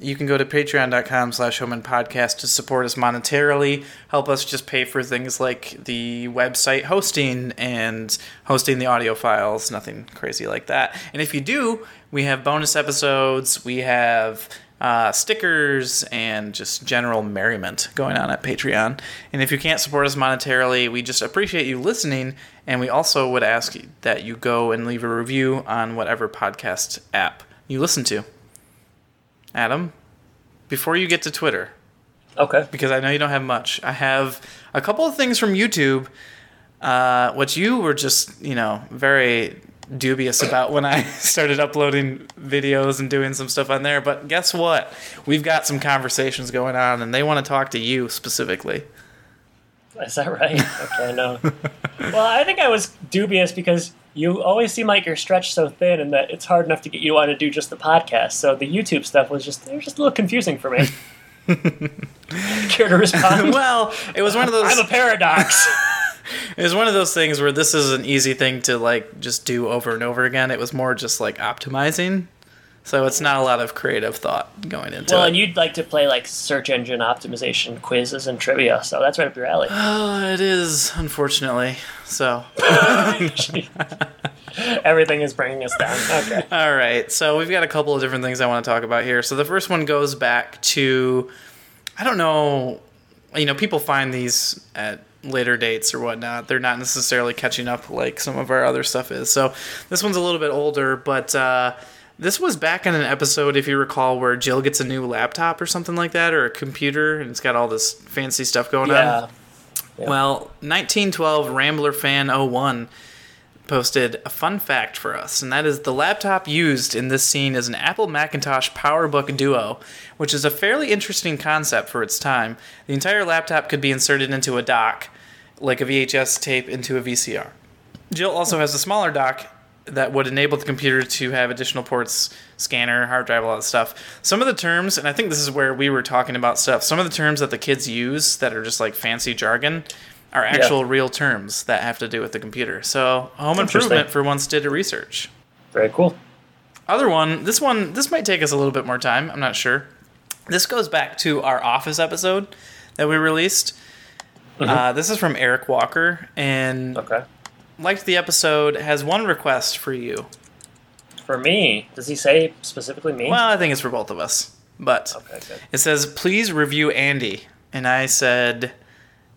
you can go to patreon.com slash Podcast to support us monetarily, help us just pay for things like the website hosting and hosting the audio files, nothing crazy like that. And if you do, we have bonus episodes, we have uh, stickers, and just general merriment going on at Patreon. And if you can't support us monetarily, we just appreciate you listening, and we also would ask that you go and leave a review on whatever podcast app you listen to. Adam, before you get to Twitter, Okay. because I know you don't have much, I have a couple of things from YouTube, uh, which you were just, you know, very dubious about when I started uploading videos and doing some stuff on there. But guess what? We've got some conversations going on, and they want to talk to you specifically. Is that right? Okay, no. well, I think I was dubious because you always seem like you're stretched so thin and that it's hard enough to get you want to do just the podcast. So the YouTube stuff was just it was just a little confusing for me. Care to respond? well, it was one of those. I'm a paradox. It was one of those things where this is an easy thing to like just do over and over again. It was more just like optimizing. So it's not a lot of creative thought going into well, it. and you'd like to play like search engine optimization quizzes and trivia, so that's right up your alley. oh, it is unfortunately. So, Everything is bringing us down. Okay. all right. So we've got a couple of different things I want to talk about here. So the first one goes back to I don't know, you know, people find these at later dates or whatnot. They're not necessarily catching up like some of our other stuff is. So this one's a little bit older, but uh, this was back in an episode, if you recall, where Jill gets a new laptop or something like that, or a computer, and it's got all this fancy stuff going on. Yeah. Well, 1912 Rambler Fan 01 posted a fun fact for us, and that is the laptop used in this scene is an Apple Macintosh PowerBook Duo, which is a fairly interesting concept for its time. The entire laptop could be inserted into a dock, like a VHS tape into a VCR. Jill also has a smaller dock that would enable the computer to have additional ports, scanner, hard drive, all that stuff. Some of the terms, and I think this is where we were talking about stuff, some of the terms that the kids use that are just like fancy jargon are actual real terms that have to do with the computer. So Home Improvement for once did a research. Very cool. Other one, this one, this might take us a little bit more time. I'm not sure. This goes back to our Office episode that we released. Uh, this is from Eric Walker, and Okay. Liked the episode. Has one request for you. For me, does he say specifically me? Well, I think it's for both of us. But okay, it says, please review Andy. And I said,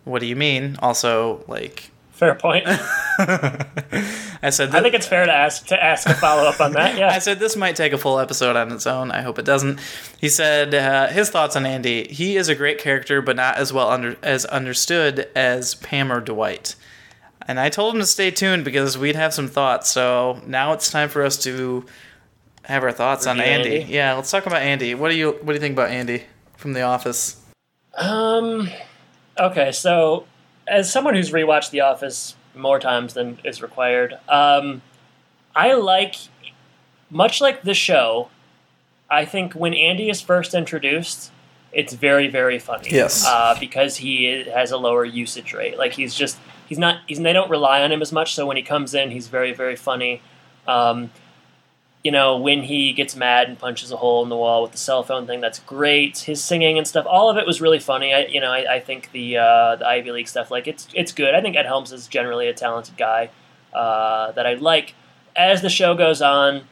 What do you mean? Also, like, Fair point. I said. I think it's fair to ask to ask a follow up on that. Yeah. I said this might take a full episode on its own. I hope it doesn't. He said uh, his thoughts on Andy. He is a great character, but not as well under as understood as Pam or Dwight. And I told him to stay tuned because we'd have some thoughts. So now it's time for us to have our thoughts on Andy. Andy? Yeah, let's talk about Andy. What do you What do you think about Andy from The Office? Um. Okay, so as someone who's rewatched The Office more times than is required, um, I like much like the show. I think when Andy is first introduced, it's very very funny. Yes. uh, because he has a lower usage rate. Like he's just he's not he's they don't rely on him as much. So when he comes in, he's very very funny. Um, you know, when he gets mad and punches a hole in the wall with the cell phone thing, that's great. His singing and stuff, all of it was really funny. I, you know, I, I think the uh, the Ivy League stuff, like it's it's good. I think Ed Helms is generally a talented guy uh, that I like. As the show goes on,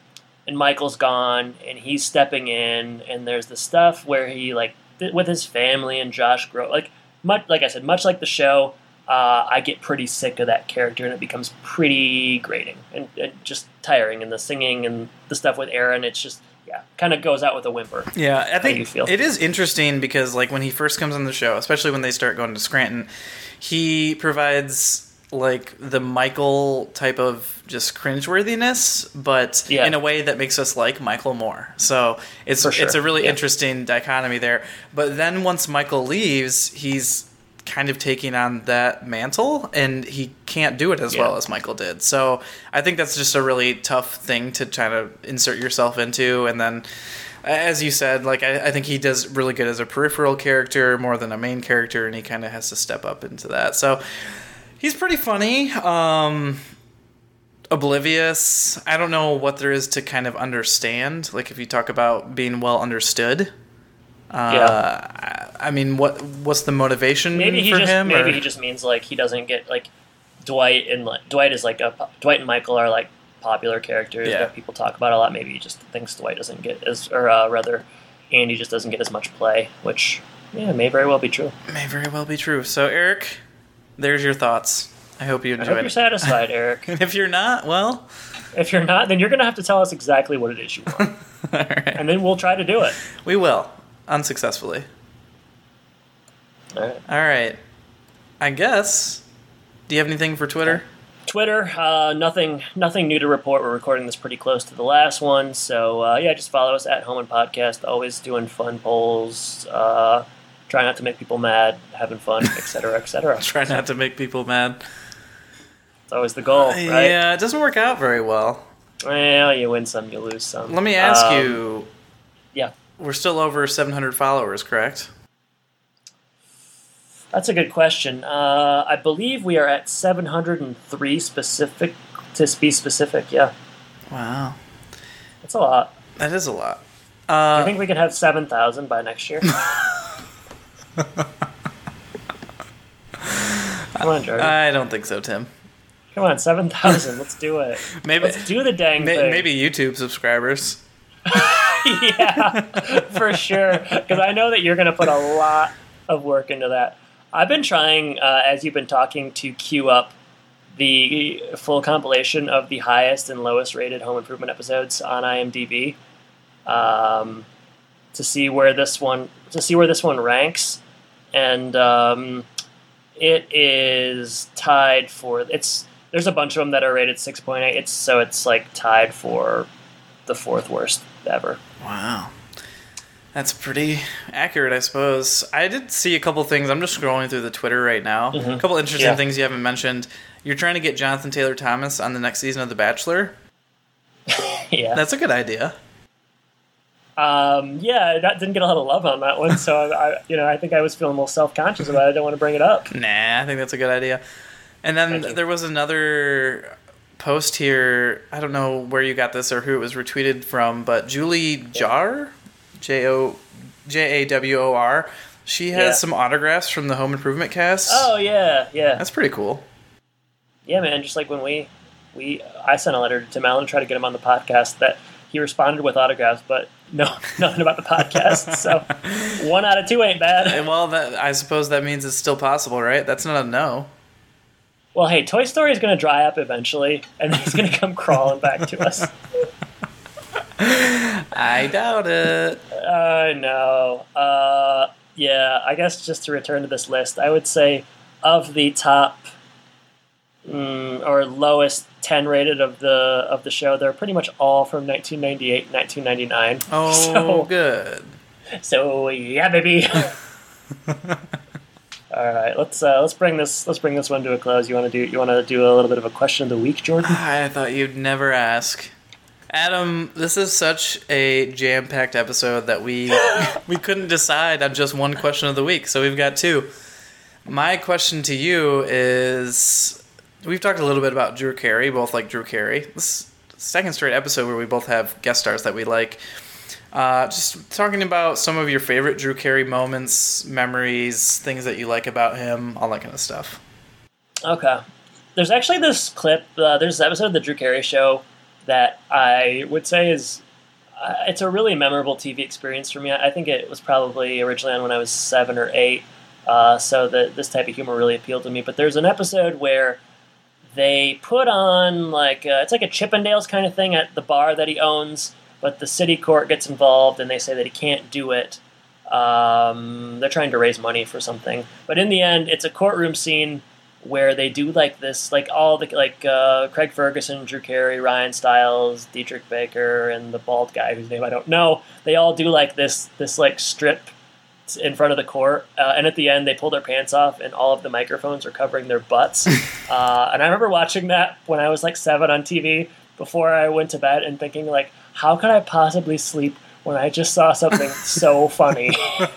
and Michael's gone, and he's stepping in, and there's the stuff where he like th- with his family and Josh Grow, like much like I said, much like the show. Uh, I get pretty sick of that character, and it becomes pretty grating and, and just tiring. And the singing and the stuff with Erin, it's just yeah, kind of goes out with a whimper. Yeah, I think it is interesting because like when he first comes on the show, especially when they start going to Scranton, he provides like the Michael type of just cringeworthiness, but Yeah. in a way that makes us like Michael more. So it's sure. it's a really Yeah. interesting dichotomy there. But then once Michael leaves, he's kind of taking on that mantle and he can't do it as Yeah. well as Michael did. So I think that's just a really tough thing to try to insert yourself into and then as you said, like I, I think he does really good as a peripheral character more than a main character, and he kind of has to step up into that. So he's pretty funny. Um, oblivious. I don't know what there is to kind of understand. Like if you talk about being well understood. Uh, Yeah. I, I mean, what what's the motivation Maybe he for just him? maybe or- he just means like he doesn't get like Dwight and like, Dwight is like a Dwight and Michael are like popular characters Yeah. that people talk about a lot. Maybe he just thinks Dwight doesn't get as or uh, rather Andy just doesn't get as much play, which yeah may very well be true. may very well be true. So Eric, there's your thoughts. I hope you I hope enjoyed you're satisfied, Eric. If you're not, well, If you're not, then you're gonna have to tell us exactly what it is you want, all right. and then we'll try to do it. we will unsuccessfully. All right. All right. I guess. Do you have anything for Twitter? Twitter, uh, nothing, nothing new to report. We're recording this pretty close to the last one, so uh, yeah, just follow us at Home Impodcast. Always doing fun polls, uh, try not to make people mad, having fun, etc., etc. Try not to make people mad. It's always the goal, right? Yeah, it doesn't work out very well. Well, you win some, you lose some. Let me ask Um, you. Yeah, We're still over 700 followers, correct? that's a good question. Uh, I believe we are at 703 specific. To be specific, yeah, Wow, that's a lot. that is a lot. I Uh, think we can have 7,000 by next year. Come on, Jordan. I don't think so, Tim. Come on, 7,000. Let's do it. Maybe Let's do the dang may- thing. maybe YouTube subscribers. yeah, for sure. Because I know that you're going to put a lot of work into that. I've been trying, uh, as you've been talking, to queue up the full compilation of the highest and lowest rated Home Improvement episodes on IMDb um, to see where this one to see where this one ranks, and um, it is tied for it's. There's a bunch of them that are rated 6.8. It's so it's like tied for the fourth worst ever. Wow. That's pretty accurate, I suppose. I did see a couple things. I'm just scrolling through the Twitter right now. A couple interesting Yeah. things you haven't mentioned. You're trying to get Jonathan Taylor Thomas on the next season of The Bachelor. yeah. That's a good idea. Um, yeah, that didn't get a lot of love on that one, so I, I you know, I think I was feeling a little self conscious about it. I didn't want to bring it up. Nah, I think that's a good idea. And then there was another post here. I don't know where you got this or who it was retweeted from, but Julie Jar, J O J A W O R. She has Yeah. some autographs from the Home Improvement cast. Oh yeah, yeah, That's pretty cool. yeah, man. Just like when we, we, I sent a letter to Tim Allen to try to get him on the podcast. That he responded with autographs, but no, nothing about the podcast. So one out of two ain't bad. And well, that, I suppose that means it's still possible, right? That's not a no. Well, hey, Toy Story is going to dry up eventually, and he's going to come crawling back to us. I doubt it. I know. Uh, yeah, I guess just to return to this list, I would say of the top mm, or lowest 10 rated of the of the show, they're pretty much all from 1998, 1999. Oh, So- good. So yeah, baby. All right, let's uh, let's bring this let's bring this one to a close. You want to do you want to do a little bit of a question of the week, Jordan? I thought you'd never ask. Adam, this is such a jam-packed episode that we we couldn't decide on just one question of the week, so we've got two. My question to you is: We've talked a little bit about Drew Carey, both like Drew Carey. This second straight episode where we both have guest stars that we like. Uh, just talking about some of your favorite Drew Carey moments, memories, things that you like about him, all that kind of stuff. Okay. There's actually this clip. Uh, there's this episode of the Drew Carey Show that I would say is uh, it's a really memorable TV experience for me. I think it was probably originally on when I was seven or eight, uh, so that this type of humor really appealed to me. But there's an episode where they put on like uh, it's like a Chippendales kind of thing at the bar that he owns, but the city court gets involved and they say that he can't do it. Um, they're trying to raise money for something, but in the end, it's a courtroom scene where they do like this, like all the like uh, Craig Ferguson, Drew Carey, Ryan Stiles, Diedrich Bader, and the bald guy whose name I don't know. They all do like this this like strip in front of the court, uh, and at the end they pull their pants off, and all of the microphones are covering their butts. uh, and I remember watching that when I was like seven on TV before I went to bed, and thinking like, how could I possibly sleep when I just saw something so funny?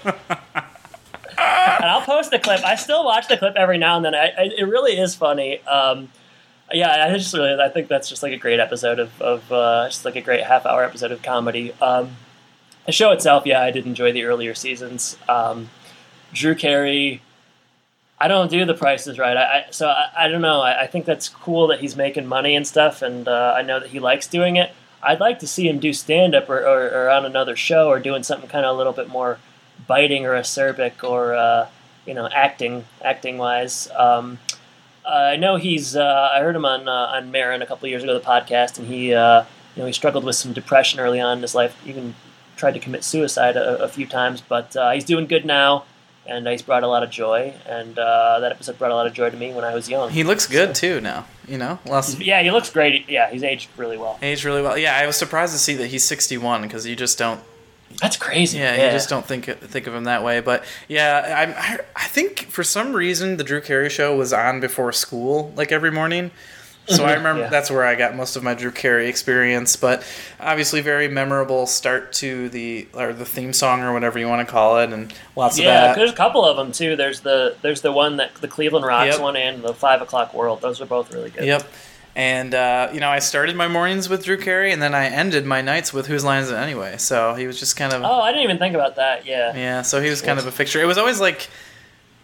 and I'll post the clip. I still watch the clip every now and then. I, I, it really is funny. Um, yeah, I just really, I think that's just like a great episode of, of uh, just like a great half hour episode of comedy. Um, the show itself, yeah, I did enjoy the earlier seasons. Um, Drew Carey, I don't do the Price Is Right. I, I so I, I don't know. I, I think that's cool that he's making money and stuff, and uh, I know that he likes doing it. I'd like to see him do stand up or, or, or on another show or doing something kind of a little bit more biting or acerbic or uh, you know acting acting wise. Um, I know he's. Uh, I heard him on uh, on Maron a couple years ago, the podcast, and he uh, you know he struggled with some depression early on in his life. Even tried to commit suicide a, a few times, but uh, he's doing good now, and he's brought a lot of joy. And uh, that episode brought a lot of joy to me when I was young. He looks good too now. You know, last yeah, he looks great. Yeah, he's aged really well. aged really well. Yeah, I was surprised to see that he's 61 because you just don't. That's crazy. Yeah, you just don't think think of him that way. But yeah, I I think for some reason the Drew Carey show was on before school, like every morning. So I remember Yeah. that's where I got most of my Drew Carey experience. But obviously, very memorable start to the or the theme song or whatever you want to call it, and lots Yeah, of that. there's a couple of them too. There's the there's the one that the Cleveland Rocks Yep. one and the Five O'clock World. Those are both really good. Yep. And uh, you know, I started my mornings with Drew Carey, and then I ended my nights with Whose Line Is It Anyway? So he was just kind of Oh, I didn't even think about that. Yeah. Yeah, so he was kind of a fixture. It was always like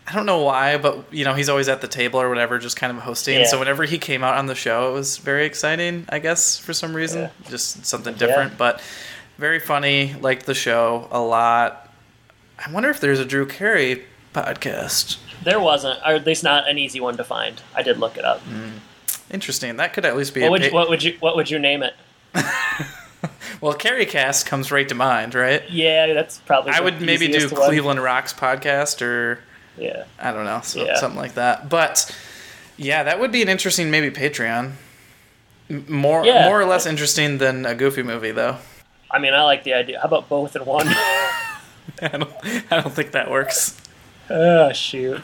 I don't know why, but you know, he's always at the table or whatever, just kind of hosting. Yeah. So whenever he came out on the show, it was very exciting, I guess, for some reason. Yeah. Just something different, but very funny, liked the show a lot. I wonder if there's a Drew Carey podcast. There wasn't, or at least not an easy one to find. I did look it up. Hmm. Interesting. That could at least be What a would, pa- you, what would you what would you name it? Well, Carey Cast comes right to mind, right? Yeah, that's probably. I would maybe do. Cleveland Rocks podcast or Yeah. I don't know, so, Yeah. something like that. But yeah, that would be an interesting maybe Patreon. More Yeah. more or less interesting than a Goofy movie, though. I mean, I like the idea. How about both in one? I don't, I don't think that works. oh shoot.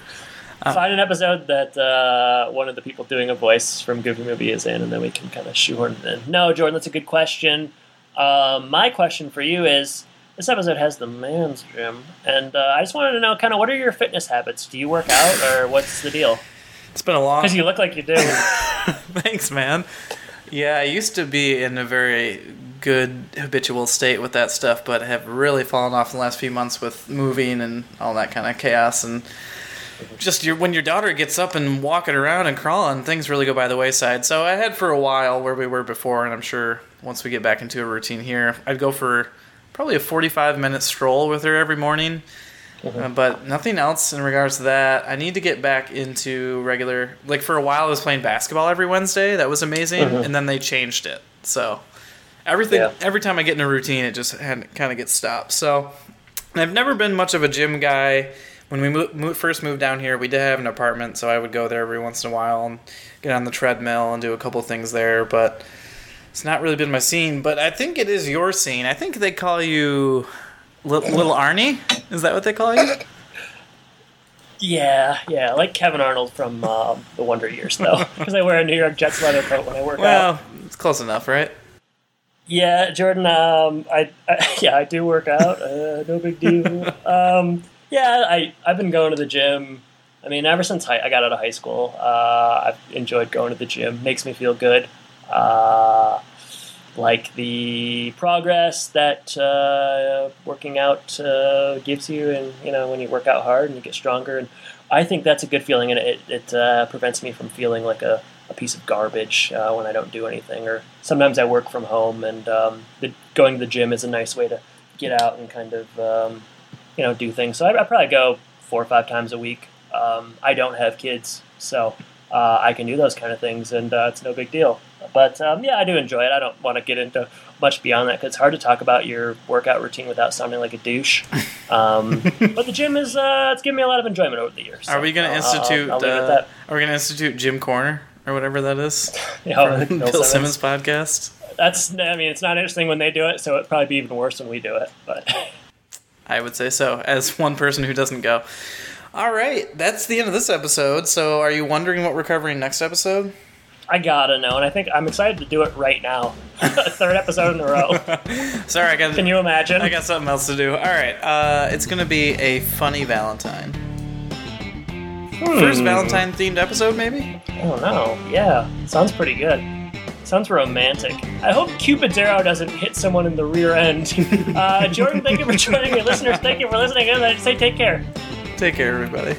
Uh, Find an episode that uh, one of the people doing a voice from Goofy Movie is in, and then we can kind of shoehorn it in. No, Jordan, that's a good question. Um, my question for you is: This episode has the man's gym, and uh, I just wanted to know, kind of, what are your fitness habits? Do you work out, or what's the deal? It's been a long. Because you look like you do. Thanks, man. Yeah, I used to be in a very good habitual state with that stuff, but have really fallen off in the last few months with moving and all that kind of chaos and just your when your daughter gets up and walking around and crawling, things really go by the wayside. So I had for a while where we were before, and I'm sure once we get back into a routine here. I'd go for probably a 45 minute stroll with her every morning. Uh, but nothing else in regards to that. I need to get back into regular. Like for a while, I was playing basketball every Wednesday. That was amazing, and then they changed it. So everything, Yeah. every time I get in a routine, it just kind of gets stopped. So I've never been much of a gym guy. When we mo- mo- first moved down here, we did have an apartment, so I would go there every once in a while and get on the treadmill and do a couple things there. But it's not really been my scene. But I think it is your scene. I think they call you Li- Little Arnie. Is that what they call you? Yeah, yeah, like Kevin Arnold from um, the Wonder Years, though, because I wear a New York Jets leather coat when I work out. Well, it's close enough, right? Yeah, Jordan. Um, I, I yeah, I do work out. Uh, no big deal. um, yeah, I I've been going to the gym. I mean, ever since I, I got out of high school, uh, I've enjoyed going to the gym. Makes me feel good. Uh, like the progress that uh, working out uh, gives you, and you know when you work out hard and you get stronger, and I think that's a good feeling, and it it uh, prevents me from feeling like a, a piece of garbage uh, when I don't do anything. Or sometimes I work from home, and um, the, going to the gym is a nice way to get out and kind of um, you know do things. So I, I probably go four or five times a week. Um, I don't have kids, so uh, I can do those kind of things, and it's no big deal. But um, yeah, I do enjoy it. I don't want to get into much beyond that because it's hard to talk about your workout routine without sounding like a douche. Um, but the gym is uh, it's given me a lot of enjoyment over the years. Are we going to so I'll- institute? I'll, leave it at uh, that. are we going to institute Gym Corner or whatever that is? You know, from Bill Bill Simmons. Simmons podcast. That's I mean, it's not interesting when they do it, so it'd probably be even worse when we do it. But I would say so, as one person who doesn't go. All right, that's the end of this episode. So, are you wondering what we're covering next episode? I gotta know, and I think I'm excited to do it right now. Third episode in a row. Sorry, I got Can you imagine? I got something else to do. All right, uh, it's gonna be a funny Valentine. Hmm. First Valentine themed episode, maybe. I don't know. Yeah, sounds pretty good. Sounds romantic. I hope Cupid's arrow doesn't hit someone in the rear end. Uh, Jordan, thank you for joining me. Listeners, thank you for listening. And I say take care. Take care, everybody.